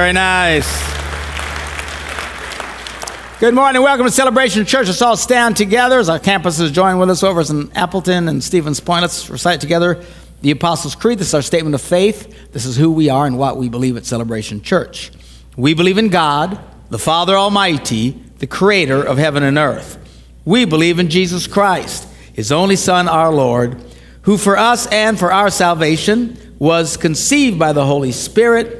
very nice. Good morning. Welcome to Celebration Church. Let's all stand together as our campuses join with us over in Appleton and Stevens Point. Let's recite together the Apostles' Creed. This is our statement of faith. This is who we are and what we believe at Celebration Church. We believe in God, the Father Almighty, the creator of heaven and earth. We believe in Jesus Christ, his only Son, our Lord, who for us and for our salvation was conceived by the Holy Spirit,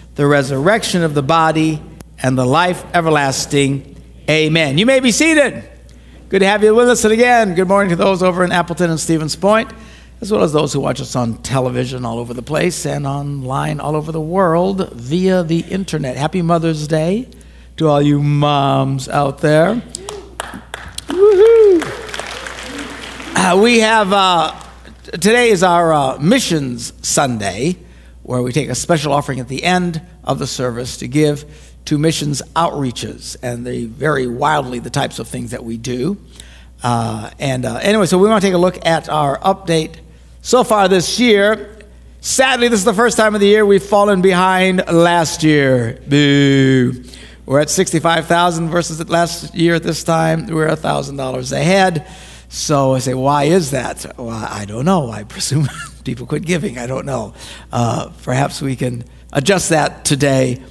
the resurrection of the body, and the life everlasting. Amen. You may be seated. Good to have you with us. And again, good morning to those over in Appleton and Stevens Point, as well as those who watch us on television all over the place and online all over the world via the internet. Happy Mother's Day to all you moms out there. Woohoo! Uh, we have, uh, today is our uh, Missions Sunday, where we take a special offering at the end of the service to give to missions outreaches, and they vary wildly the types of things that we do. Uh, and uh, anyway, so we want to take a look at our update so far this year. Sadly, this is the first time of the year we've fallen behind last year. Boo. We're at 65,000 versus last year at this time. We're $1,000 ahead. So I say, why is that? Well, I don't know. I presume people quit giving. I don't know. Uh, perhaps we can adjust that today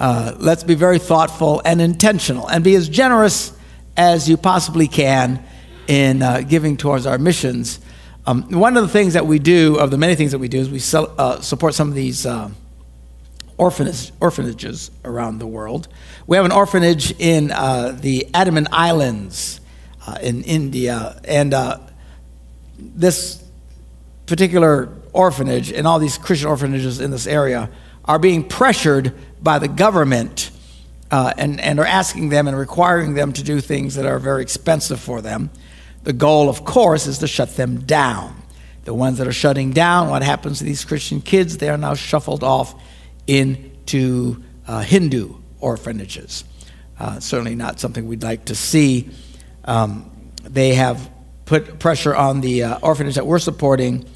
uh, let's be very thoughtful and intentional and be as generous as you possibly can in uh, giving towards our missions. Um, one of the things that we do, of the many things that we do, is we sell, uh, support some of these uh, orphanage, orphanages around the world. We have an orphanage in uh, the Andaman Islands in India, and this particular orphanage and all these Christian orphanages in this area are being pressured by the government uh, and, and are asking them and requiring them to do things that are very expensive for them. The goal, of course, is to shut them down. The ones that are shutting down, what happens to these Christian kids? They are now shuffled off into uh, Hindu orphanages. Uh, certainly not something we'd like to see. Um, they have put pressure on the uh, orphanage that we're supporting.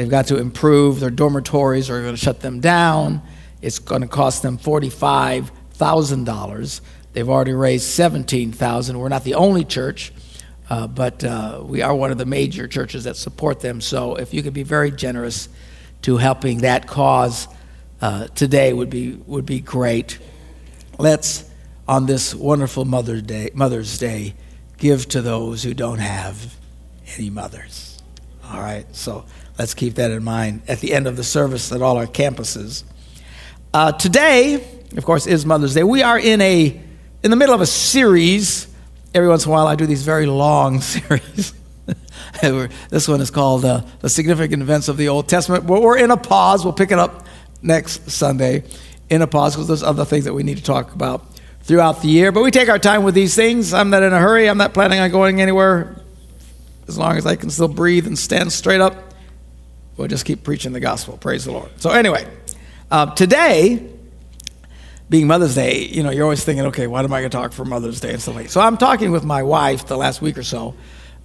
They've got to improve their dormitories or going to shut them down. It's going to cost them $45,000. They've already raised 17,000. We're not the only church, uh, but uh, we are one of the major churches that support them. So if you could be very generous to helping that cause uh, today would be would be great. Let's on this wonderful Mother's Day, Mother's Day, give to those who don't have any mothers. All right, so let's keep that in mind at the end of the service at all our campuses. Uh, today, of course, is Mother's Day. We are in a in the middle of a series. Every once in a while, I do these very long series. this one is called uh, "The Significant Events of the Old Testament." We're in a pause. We'll pick it up next Sunday in a pause because there's other things that we need to talk about throughout the year. But we take our time with these things. I'm not in a hurry. I'm not planning on going anywhere as long as I can still breathe and stand straight up. We'll just keep preaching the gospel. Praise the Lord. So anyway. Uh, today, being Mother's Day, you know, you're always thinking, okay, what am I going to talk for Mother's Day and stuff like that. So I'm talking with my wife the last week or so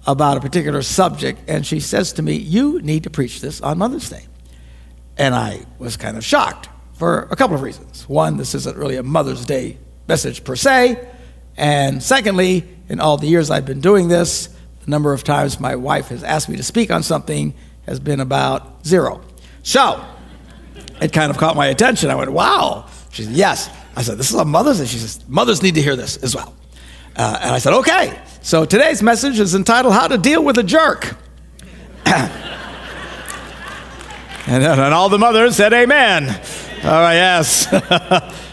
about a particular subject, and she says to me, You need to preach this on Mother's Day. And I was kind of shocked for a couple of reasons. One, this isn't really a Mother's Day message per se. And secondly, in all the years I've been doing this, the number of times my wife has asked me to speak on something has been about zero. So, it kind of caught my attention. I went, wow. She said, yes. I said, this is a Mother's And She says, mothers need to hear this as well. Uh, and I said, okay. So today's message is entitled How to Deal with a Jerk. and, and all the mothers said, amen. All right, yes.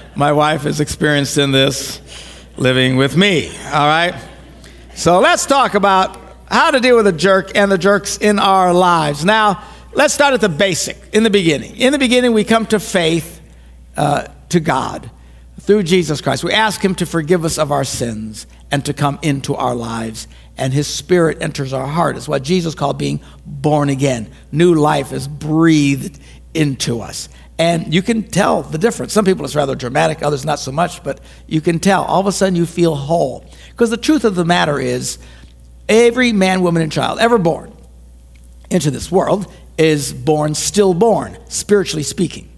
my wife is experienced in this living with me. All right. So let's talk about how to deal with a jerk and the jerks in our lives. Now, Let's start at the basic, in the beginning. In the beginning, we come to faith uh, to God. through Jesus Christ. We ask Him to forgive us of our sins and to come into our lives. And His Spirit enters our heart. It's what Jesus called being born again. New life is breathed into us. And you can tell the difference. Some people it's rather dramatic, others not so much, but you can tell. All of a sudden you feel whole. Because the truth of the matter is, every man, woman, and child ever born into this world is born stillborn, spiritually speaking.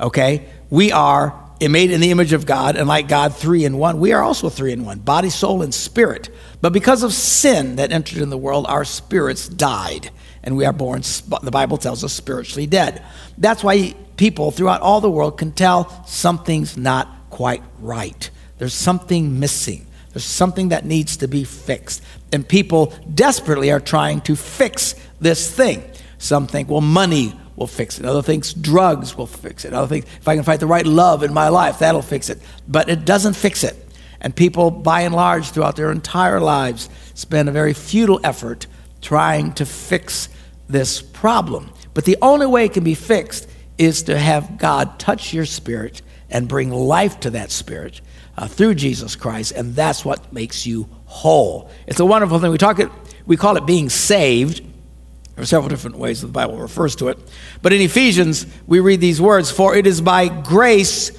Okay? We are made in the image of God, and like God, three in one. We are also three in one body, soul, and spirit. But because of sin that entered in the world, our spirits died, and we are born, the Bible tells us, spiritually dead. That's why people throughout all the world can tell something's not quite right. There's something missing. There's something that needs to be fixed. And people desperately are trying to fix this thing. Some think, well, money will fix it. Other things, drugs will fix it. Other things, if I can find the right love in my life, that'll fix it. But it doesn't fix it. And people, by and large, throughout their entire lives, spend a very futile effort trying to fix this problem. But the only way it can be fixed is to have God touch your spirit and bring life to that spirit uh, through Jesus Christ, and that's what makes you whole. It's a wonderful thing. We talk it, we call it being saved. There are several different ways the Bible refers to it. But in Ephesians, we read these words For it is by grace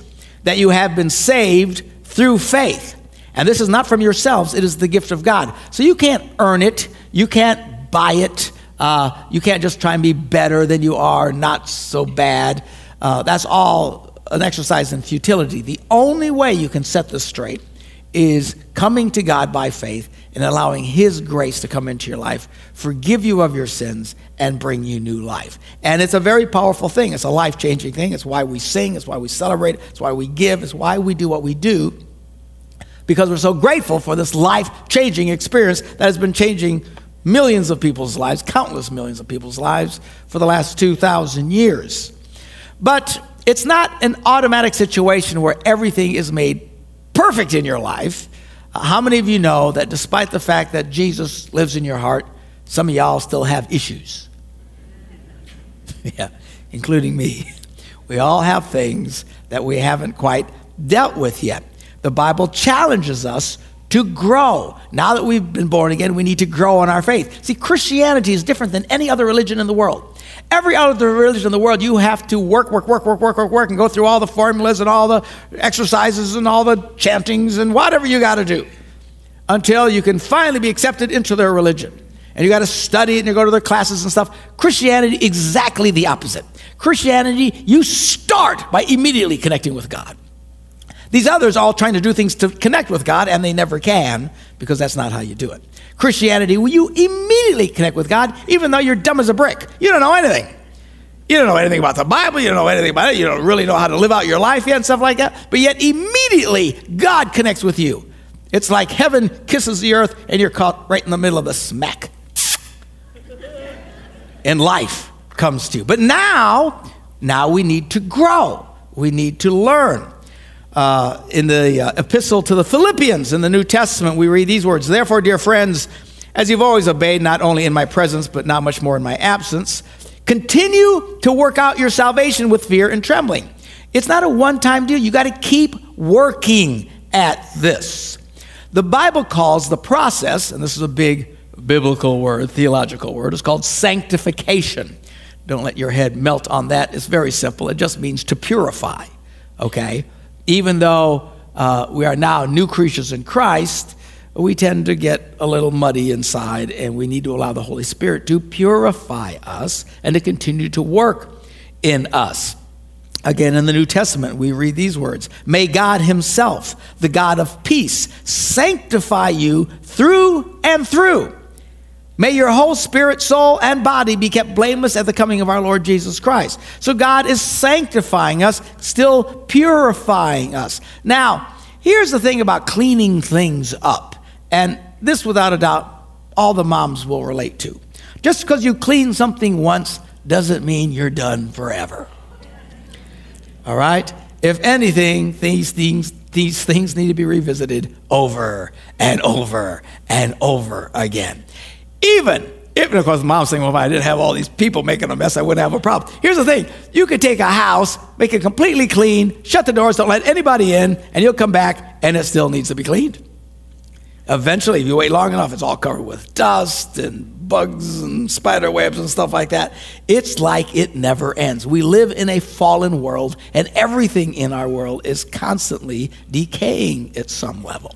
that you have been saved through faith. And this is not from yourselves, it is the gift of God. So you can't earn it, you can't buy it, uh, you can't just try and be better than you are, not so bad. Uh, that's all an exercise in futility. The only way you can set this straight is coming to God by faith and allowing His grace to come into your life, forgive you of your sins, and bring you new life. And it's a very powerful thing. It's a life changing thing. It's why we sing, it's why we celebrate, it's why we give, it's why we do what we do, because we're so grateful for this life changing experience that has been changing millions of people's lives, countless millions of people's lives for the last 2,000 years. But it's not an automatic situation where everything is made perfect in your life. Uh, how many of you know that despite the fact that Jesus lives in your heart, some of y'all still have issues? yeah, including me. We all have things that we haven't quite dealt with yet. The Bible challenges us to grow. Now that we've been born again, we need to grow in our faith. See, Christianity is different than any other religion in the world. Every other religion in the world, you have to work, work, work, work, work, work, work, and go through all the formulas and all the exercises and all the chantings and whatever you got to do until you can finally be accepted into their religion. And you got to study and you go to their classes and stuff. Christianity, exactly the opposite. Christianity, you start by immediately connecting with God. These others all trying to do things to connect with God, and they never can because that's not how you do it. Christianity, will you immediately connect with God, even though you're dumb as a brick? You don't know anything. You don't know anything about the Bible. You don't know anything about it. You don't really know how to live out your life yet and stuff like that. But yet, immediately, God connects with you. It's like heaven kisses the earth, and you're caught right in the middle of the smack. and life comes to you. But now, now we need to grow. We need to learn uh, in the uh, epistle to the Philippians in the New Testament, we read these words Therefore, dear friends, as you've always obeyed, not only in my presence, but not much more in my absence, continue to work out your salvation with fear and trembling. It's not a one time deal. You got to keep working at this. The Bible calls the process, and this is a big biblical word, theological word, it's called sanctification. Don't let your head melt on that. It's very simple. It just means to purify, okay? Even though uh, we are now new creatures in Christ, we tend to get a little muddy inside, and we need to allow the Holy Spirit to purify us and to continue to work in us. Again, in the New Testament, we read these words May God Himself, the God of peace, sanctify you through and through May your whole spirit, soul, and body be kept blameless at the coming of our Lord Jesus Christ. So God is sanctifying us, still purifying us. Now, here's the thing about cleaning things up. And this, without a doubt, all the moms will relate to. Just because you clean something once doesn't mean you're done forever. All right? If anything, these things, these things need to be revisited over and over and over again. Even If, of course, mom's saying, well, if I didn't have all these people making a mess, I wouldn't have a problem. Here's the thing you could take a house, make it completely clean, shut the doors, don't let anybody in, and you'll come back and it still needs to be cleaned. Eventually, if you wait long enough, it's all covered with dust and bugs and spider webs and stuff like that. It's like it never ends. We live in a fallen world, and everything in our world is constantly decaying at some level.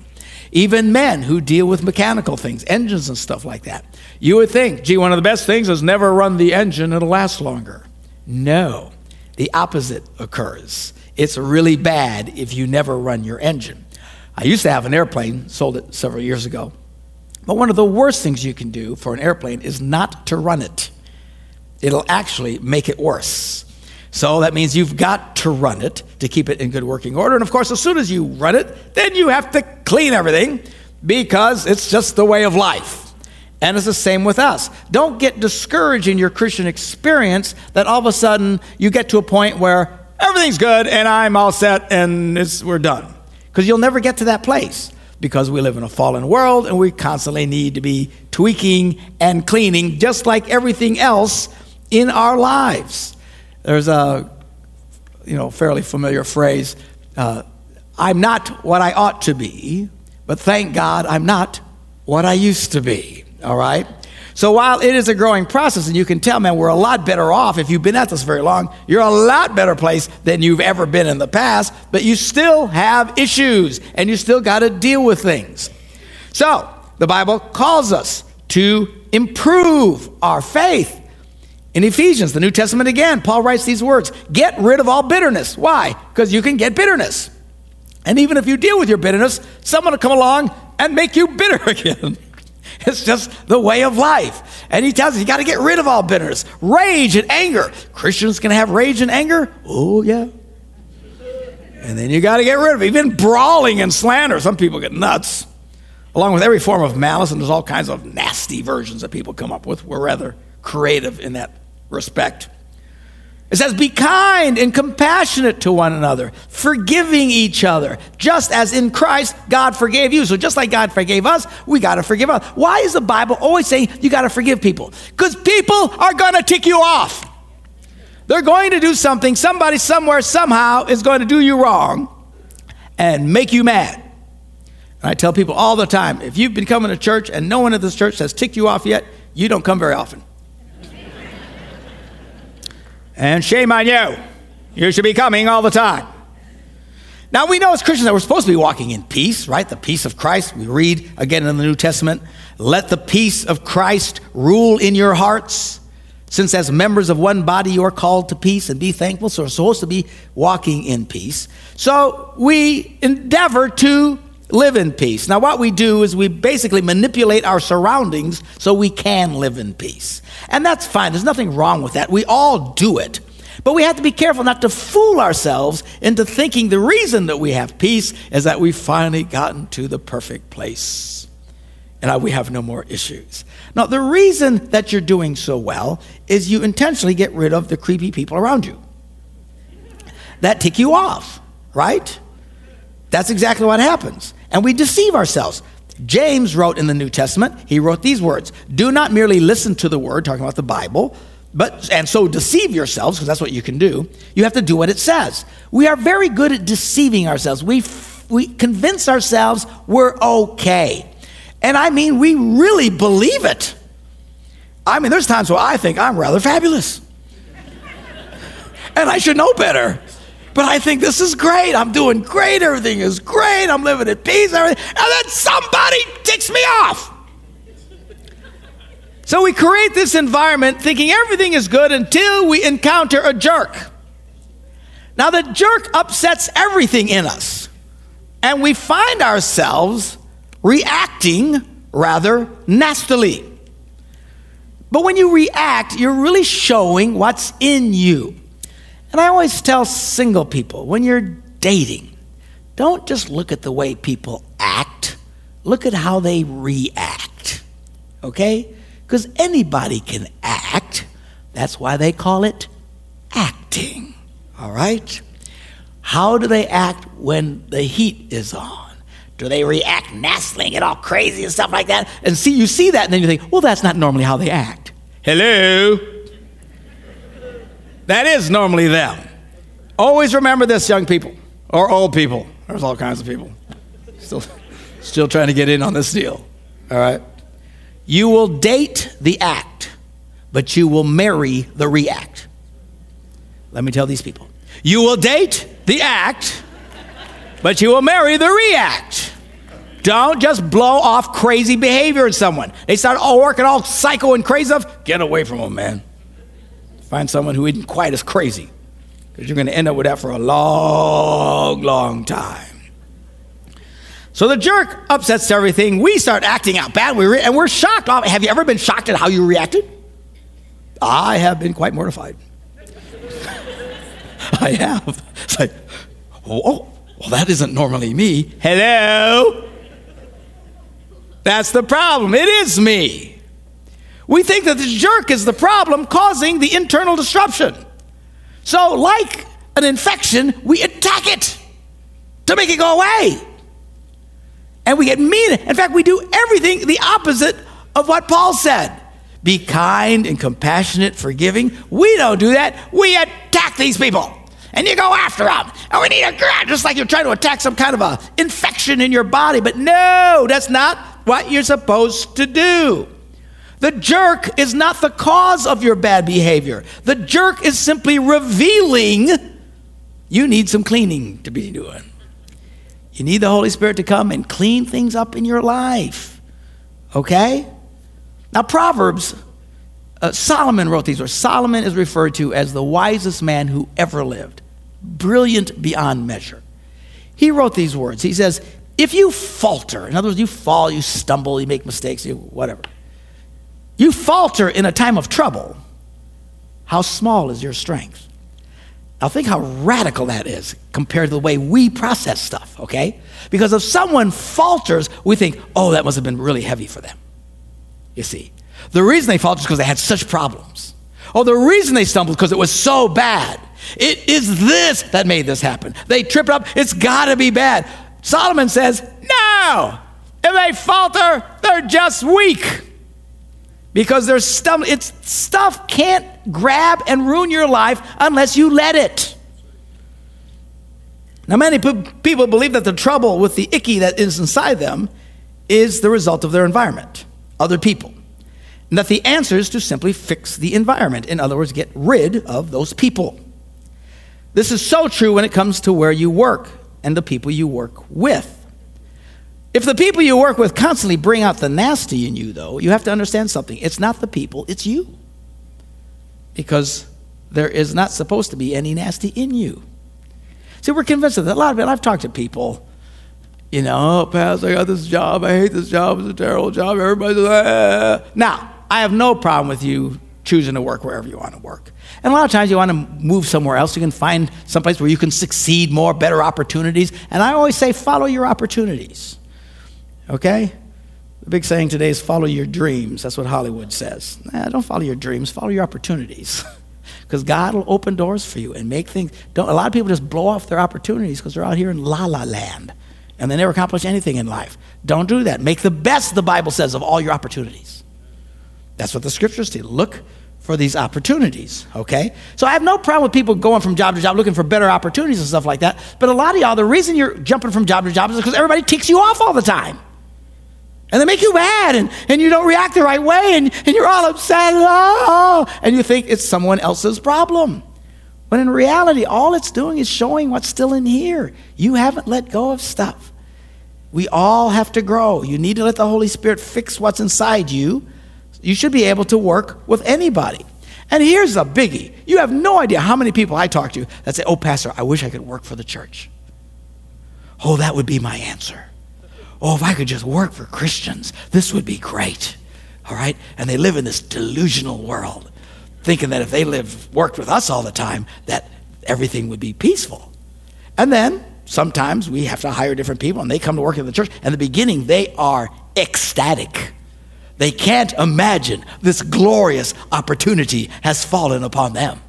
Even men who deal with mechanical things, engines and stuff like that. You would think, gee, one of the best things is never run the engine, it'll last longer. No, the opposite occurs. It's really bad if you never run your engine. I used to have an airplane, sold it several years ago. But one of the worst things you can do for an airplane is not to run it. It'll actually make it worse. So that means you've got to run it to keep it in good working order. And of course, as soon as you run it, then you have to clean everything because it's just the way of life. And it's the same with us. Don't get discouraged in your Christian experience that all of a sudden you get to a point where everything's good and I'm all set and we're done. Because you'll never get to that place because we live in a fallen world and we constantly need to be tweaking and cleaning just like everything else in our lives. There's a you know fairly familiar phrase uh, I'm not what I ought to be, but thank God I'm not what I used to be. All right? So while it is a growing process, and you can tell, man, we're a lot better off if you've been at this very long, you're a lot better place than you've ever been in the past, but you still have issues and you still got to deal with things. So the Bible calls us to improve our faith. In Ephesians, the New Testament again, Paul writes these words Get rid of all bitterness. Why? Because you can get bitterness. And even if you deal with your bitterness, someone will come along and make you bitter again. It's just the way of life. And he tells us you got to get rid of all bitterness, rage and anger. Christians can have rage and anger? Oh, yeah. And then you got to get rid of it. Even brawling and slander. Some people get nuts. Along with every form of malice, and there's all kinds of nasty versions that people come up with. We're rather creative in that respect. It says, Be kind and compassionate to one another, forgiving each other, just as in Christ God forgave you. So, just like God forgave us, we got to forgive others. Why is the Bible always saying you got to forgive people? Because people are going to tick you off. They're going to do something, somebody somewhere, somehow is going to do you wrong and make you mad. And I tell people all the time if you've been coming to church and no one at this church has ticked you off yet, you don't come very often. And shame on you. You should be coming all the time. Now, we know as Christians that we're supposed to be walking in peace, right? The peace of Christ. We read again in the New Testament let the peace of Christ rule in your hearts, since as members of one body you are called to peace and be thankful. So we're supposed to be walking in peace. So we endeavor to live in peace. Now, what we do is we basically manipulate our surroundings so we can live in peace. And that's fine. There's nothing wrong with that. We all do it. But we have to be careful not to fool ourselves into thinking the reason that we have peace is that we've finally gotten to the perfect place and we have no more issues. Now, the reason that you're doing so well is you intentionally get rid of the creepy people around you that tick you off, right? That's exactly what happens. And we deceive ourselves. James wrote in the New Testament, he wrote these words Do not merely listen to the word, talking about the Bible, but and so deceive yourselves, because that's what you can do. You have to do what it says. We are very good at deceiving ourselves. We, we convince ourselves we're okay. And I mean, we really believe it. I mean, there's times where I think I'm rather fabulous. and I should know better. But I think this is great. I'm doing great. Everything is great. I'm living at peace. Everything. And then somebody ticks me off. So we create this environment thinking everything is good until we encounter a jerk. Now, the jerk upsets everything in us. And we find ourselves reacting rather nastily. But when you react, you're really showing what's in you. And I always tell single people when you're dating, don't just look at the way people act, look at how they react. Okay? Because anybody can act. That's why they call it acting. All right? How do they act when the heat is on? Do they react nastily and all crazy and stuff like that? And see, you see that, and then you think, well, that's not normally how they act. Hello? That is normally them. Always remember this, young people or old people. There's all kinds of people. Still, still trying to get in on this deal. All right? You will date the act, but you will marry the react. Let me tell these people. You will date the act, but you will marry the react. Don't just blow off crazy behavior in someone. They start all working all psycho and crazy stuff. Get away from them, man. Find someone who isn't quite as crazy because you're going to end up with that for a long, long time. So the jerk upsets everything. We start acting out bad, we re- and we're shocked. Have you ever been shocked at how you reacted? I have been quite mortified. I have. It's like, oh, oh, well, that isn't normally me. Hello? That's the problem. It is me. We think that the jerk is the problem causing the internal disruption. So, like an infection, we attack it to make it go away. And we get mean. In fact, we do everything the opposite of what Paul said. Be kind and compassionate, forgiving. We don't do that. We attack these people. And you go after them. And we need a grab, just like you're trying to attack some kind of a infection in your body. But no, that's not what you're supposed to do. The jerk is not the cause of your bad behavior. The jerk is simply revealing you need some cleaning to be doing. You need the Holy Spirit to come and clean things up in your life. Okay? Now, Proverbs, uh, Solomon wrote these words. Solomon is referred to as the wisest man who ever lived, brilliant beyond measure. He wrote these words. He says, If you falter, in other words, you fall, you stumble, you make mistakes, you whatever you falter in a time of trouble, how small is your strength? Now, think how radical that is compared to the way we process stuff, okay? Because if someone falters, we think, oh, that must have been really heavy for them. You see, the reason they falter is because they had such problems. Oh, the reason they stumbled because it was so bad. It is this that made this happen. They tripped up, it's got to be bad. Solomon says, no, if they falter, they're just weak because there's stuff it's stuff can't grab and ruin your life unless you let it. Now many people believe that the trouble with the icky that is inside them is the result of their environment other people. And that the answer is to simply fix the environment. In other words get rid of those people. This is so true when it comes to where you work and the people you work with if the people you work with constantly bring out the nasty in you, though, you have to understand something. It's not the people, it's you. Because there is not supposed to be any nasty in you. See, we're convinced of that. A lot of it, I've talked to people, you know, oh, Pastor, I got this job. I hate this job. It's a terrible job. Everybody's like, ah. Now, I have no problem with you choosing to work wherever you want to work. And a lot of times you want to move somewhere else. You can find someplace where you can succeed more, better opportunities. And I always say, follow your opportunities. Okay? The big saying today is follow your dreams. That's what Hollywood says. Nah, don't follow your dreams, follow your opportunities. Because God will open doors for you and make things. Don't, a lot of people just blow off their opportunities because they're out here in la la land and they never accomplish anything in life. Don't do that. Make the best, the Bible says, of all your opportunities. That's what the scriptures say. Look for these opportunities, okay? So I have no problem with people going from job to job looking for better opportunities and stuff like that. But a lot of y'all, the reason you're jumping from job to job is because everybody ticks you off all the time. And they make you mad and, and you don't react the right way and, and you're all upset. and, Oh, and you think it's someone else's problem. When in reality, all it's doing is showing what's still in here. You haven't let go of stuff. We all have to grow. You need to let the Holy Spirit fix what's inside you. You should be able to work with anybody. And here's a biggie you have no idea how many people I talk to that say, Oh, Pastor, I wish I could work for the church. Oh, that would be my answer oh, if I could just work for Christians, this would be great. All right? And they live in this delusional world, thinking that if they lived, worked with us all the time, that everything would be peaceful. And then sometimes we have to hire different people and they come to work in the church. In the beginning, they are ecstatic. They can't imagine this glorious opportunity has fallen upon them.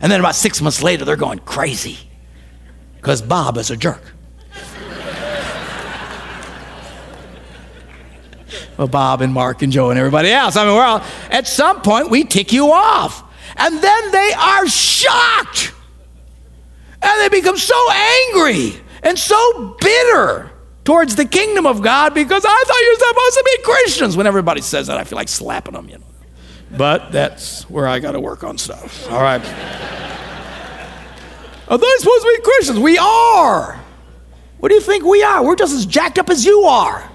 And then about six months later, they're going crazy because Bob is a jerk. Well, Bob and Mark and Joe and everybody else. I mean, we're all, at some point, we tick you off. And then they are shocked. And they become so angry and so bitter towards the kingdom of God because I thought you're supposed to be Christians. When everybody says that, I feel like slapping them, you know. But that's where I got to work on stuff. All right. Are they supposed to be Christians? We are. What do you think we are? We're just as jacked up as you are.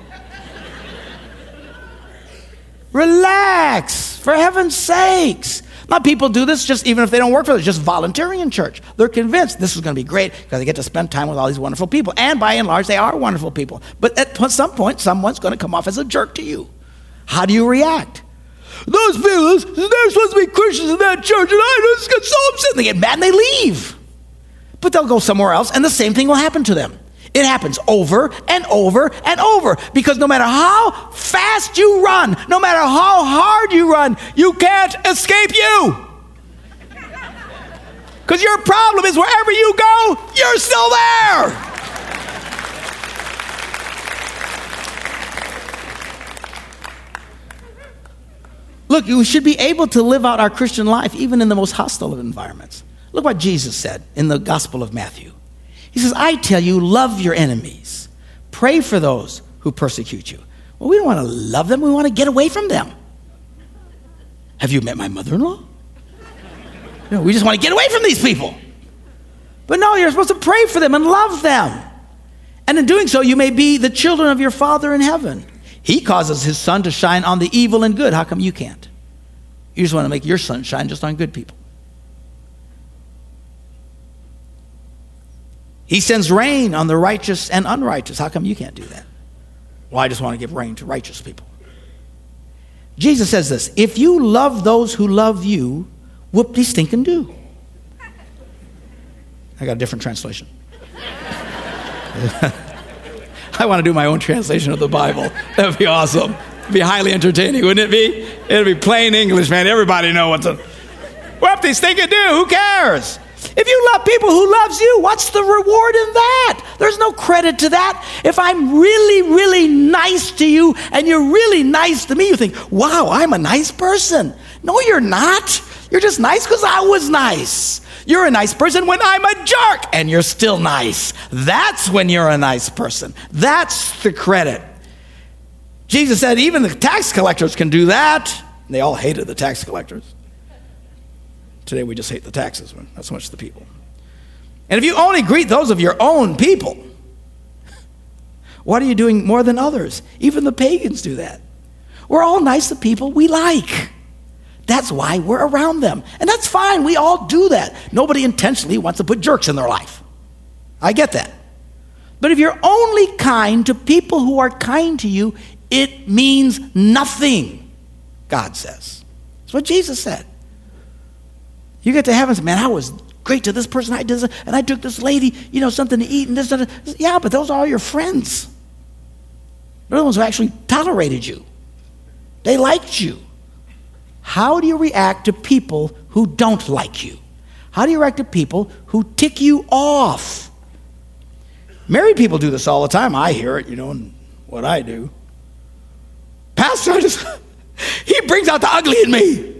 Relax, for heaven's sakes. Not people do this just even if they don't work for it, just volunteering in church. They're convinced this is going to be great because they get to spend time with all these wonderful people. And by and large, they are wonderful people. But at some point, someone's going to come off as a jerk to you. How do you react? Those people, they're supposed to be Christians in that church, and I just get so upset. They get mad and they leave. But they'll go somewhere else, and the same thing will happen to them. It happens over and over and over because no matter how fast you run, no matter how hard you run, you can't escape you. Because your problem is wherever you go, you're still there. Look, we should be able to live out our Christian life even in the most hostile of environments. Look what Jesus said in the Gospel of Matthew. He says, I tell you, love your enemies, pray for those who persecute you. Well, we don't want to love them, we want to get away from them. Have you met my mother in law? No, we just want to get away from these people. But no, you're supposed to pray for them and love them. And in doing so, you may be the children of your Father in heaven. He causes his sun to shine on the evil and good. How come you can't? You just want to make your sun shine just on good people. He sends rain on the righteous and unrighteous. How come you can't do that? Well, I just want to give rain to righteous people. Jesus says this if you love those who love you, whoop de stinking do. I got a different translation. I want to do my own translation of the Bible. That would be awesome. It'd be highly entertaining, wouldn't it be? It'd be plain English, man. Everybody know what's a whoop de stinking do. Who cares? If you love people who loves you, what's the reward in that? There's no credit to that. If I'm really, really nice to you and you're really nice to me, you think, wow, I'm a nice person. No, you're not. You're just nice because I was nice. You're a nice person when I'm a jerk and you're still nice. That's when you're a nice person. That's the credit. Jesus said even the tax collectors can do that. They all hated the tax collectors. Today we just hate the taxes, not so much the people. And if you only greet those of your own people, what are you doing more than others? Even the pagans do that. We're all nice to people we like. That's why we're around them. And that's fine. We all do that. Nobody intentionally wants to put jerks in their life. I get that. But if you're only kind to people who are kind to you, it means nothing, God says. That's what Jesus said. You get to heaven and say, man, I was great to this person. I did this, and I took this lady, you know, something to eat and this, and this. Yeah, but those are all your friends. They're the ones who actually tolerated you. They liked you. How do you react to people who don't like you? How do you react to people who tick you off? Married people do this all the time. I hear it, you know, and what I do. Pastor, I just, he brings out the ugly in me.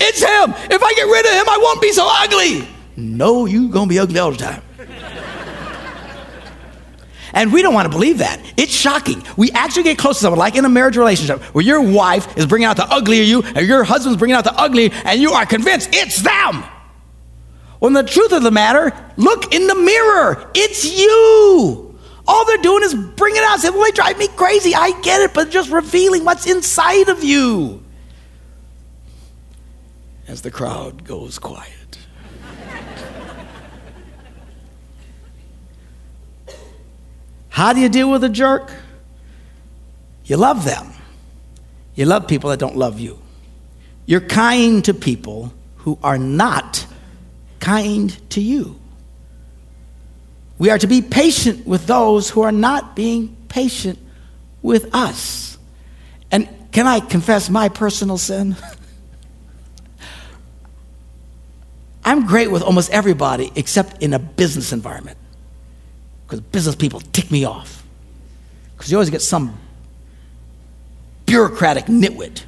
It's him. If I get rid of him, I won't be so ugly. No, you're gonna be ugly all the time. And we don't want to believe that. It's shocking. We actually get close to someone, like in a marriage relationship, where your wife is bringing out the ugly of you, and your husband's bringing out the ugly, and you are convinced it's them. When the truth of the matter, look in the mirror. It's you. All they're doing is bringing out. Say, well, they drive me crazy. I get it, but just revealing what's inside of you as the crowd goes quiet. How do you deal with a jerk? You love them. You love people that don't love you. You're kind to people who are not kind to you. We are to be patient with those who are not being patient with us. And can I confess my personal sin? I'm great with almost everybody except in a business environment because business people tick me off. Because you always get some bureaucratic nitwit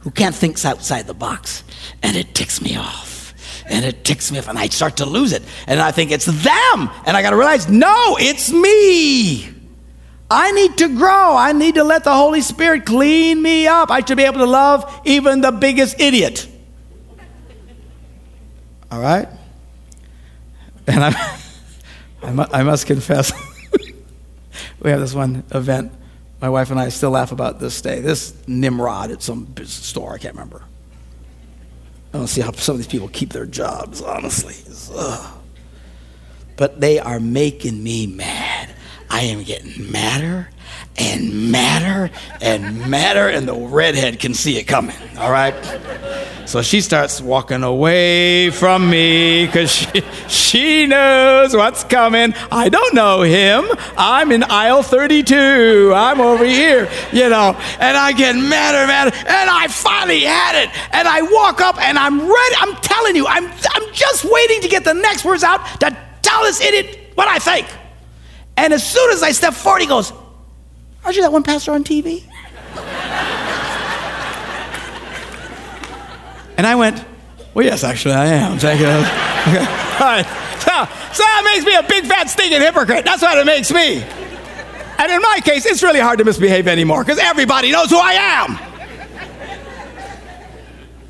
who can't think outside the box. And it ticks me off. And it ticks me off, and I start to lose it. And I think it's them. And I got to realize, no, it's me. I need to grow. I need to let the Holy Spirit clean me up. I should be able to love even the biggest idiot. All right? And I, I must confess, we have this one event my wife and I still laugh about this day. This Nimrod at some store, I can't remember. I don't see how some of these people keep their jobs, honestly. But they are making me mad. I am getting madder and madder and madder, and the redhead can see it coming, all right? So she starts walking away from me because she, she knows what's coming. I don't know him. I'm in aisle 32. I'm over here, you know, and I get madder, madder, and I finally had it. And I walk up and I'm ready. I'm telling you, I'm, I'm just waiting to get the next words out to tell this idiot what I think. And as soon as I step forward, he goes, Aren't you that one pastor on TV? and I went, Well, yes, actually, I am. Thank you. All right. So, so that makes me a big, fat, stinking hypocrite. That's what it makes me. And in my case, it's really hard to misbehave anymore because everybody knows who I am.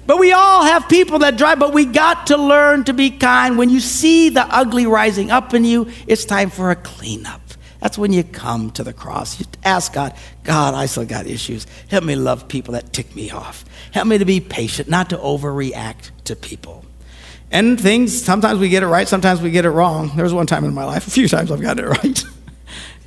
But we all have people that drive, but we got to learn to be kind. When you see the ugly rising up in you, it's time for a cleanup. That's when you come to the cross. You ask God, God, I still got issues. Help me love people that tick me off. Help me to be patient, not to overreact to people. And things, sometimes we get it right, sometimes we get it wrong. There was one time in my life, a few times I've gotten it right.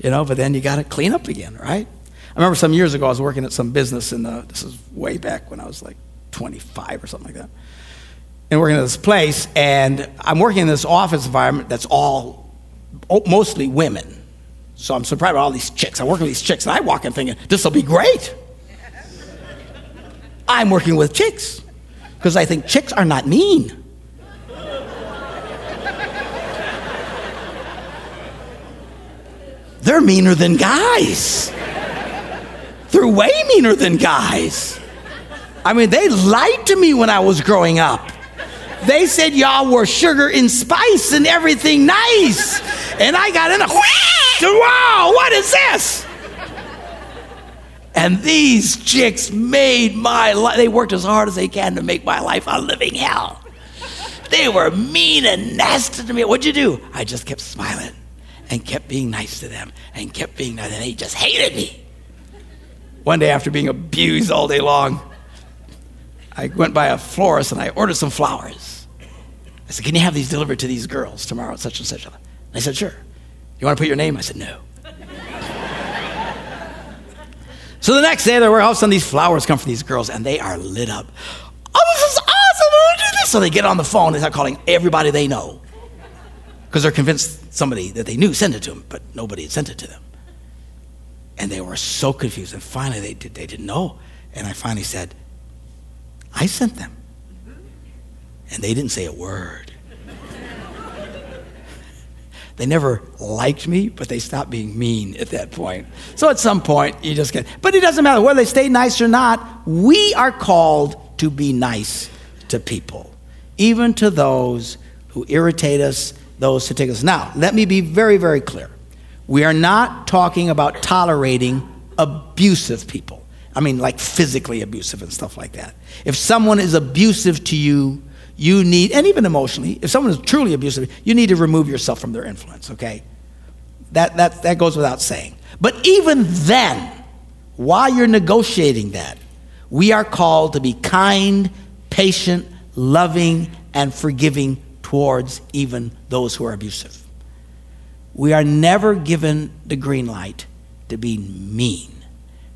you know, but then you got to clean up again, right? I remember some years ago, I was working at some business in the, this is way back when I was like 25 or something like that. And working at this place, and I'm working in this office environment that's all mostly women so I'm surprised about all these chicks. I work with these chicks, and I walk in thinking, this will be great. I'm working with chicks because I think chicks are not mean. They're meaner than guys. They're way meaner than guys. I mean, they lied to me when I was growing up. They said y'all were sugar and spice and everything nice. And I got in a wow, what is this? And these chicks made my life, they worked as hard as they can to make my life a living hell. They were mean and nasty to me. What'd you do? I just kept smiling and kept being nice to them and kept being nice, and they just hated me. One day, after being abused all day long, I went by a florist and I ordered some flowers. I said, Can you have these delivered to these girls tomorrow at such and such? And they said, Sure. You want to put your name? I said, No. so the next day, there were all of a sudden these flowers come from these girls, and they are lit up. Oh, this is awesome! Who did this? So they get on the phone and start calling everybody they know because they're convinced somebody that they knew sent it to them, but nobody had sent it to them. And they were so confused. And finally, they, did, they didn't know. And I finally said, I sent them. And they didn't say a word. They never liked me, but they stopped being mean at that point. So at some point, you just get, but it doesn't matter whether they stay nice or not. We are called to be nice to people, even to those who irritate us, those who take us. Now, let me be very, very clear. We are not talking about tolerating abusive people. I mean, like physically abusive and stuff like that. If someone is abusive to you, you need, and even emotionally, if someone is truly abusive, you need to remove yourself from their influence, okay? That, that, that goes without saying. But even then, while you're negotiating that, we are called to be kind, patient, loving, and forgiving towards even those who are abusive. We are never given the green light to be mean,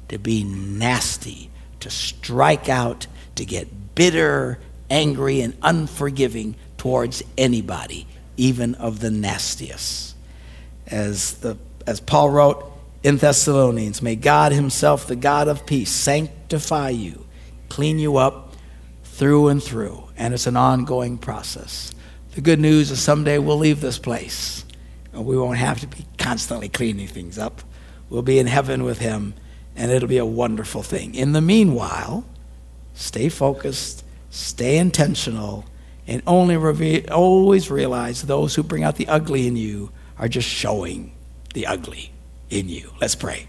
to be nasty, to strike out, to get bitter angry and unforgiving towards anybody, even of the nastiest. As, the, as Paul wrote in Thessalonians, may God Himself, the God of peace, sanctify you, clean you up through and through. And it's an ongoing process. The good news is someday we'll leave this place and we won't have to be constantly cleaning things up. We'll be in heaven with Him and it'll be a wonderful thing. In the meanwhile, stay focused, stay intentional, and only always realize those who bring out the ugly in you are just showing the ugly in you. Let's pray.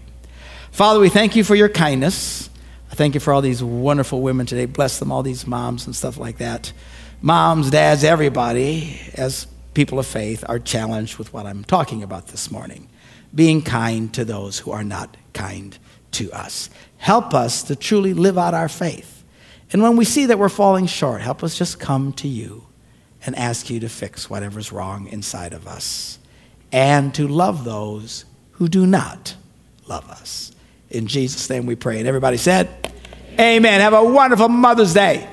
Father, we thank you for your kindness. I thank you for all these wonderful women today. Bless them, all these moms and stuff like that. Moms, dads, everybody, as people of faith, are challenged with what I'm talking about this morning being kind to those who are not kind to us. Help us to truly live out our faith. And when we see that we're falling short, help us just come to you and ask you to fix whatever's wrong inside of us and to love those who do not love us. In Jesus' name we pray. And everybody said, Amen. Have a wonderful Mother's Day.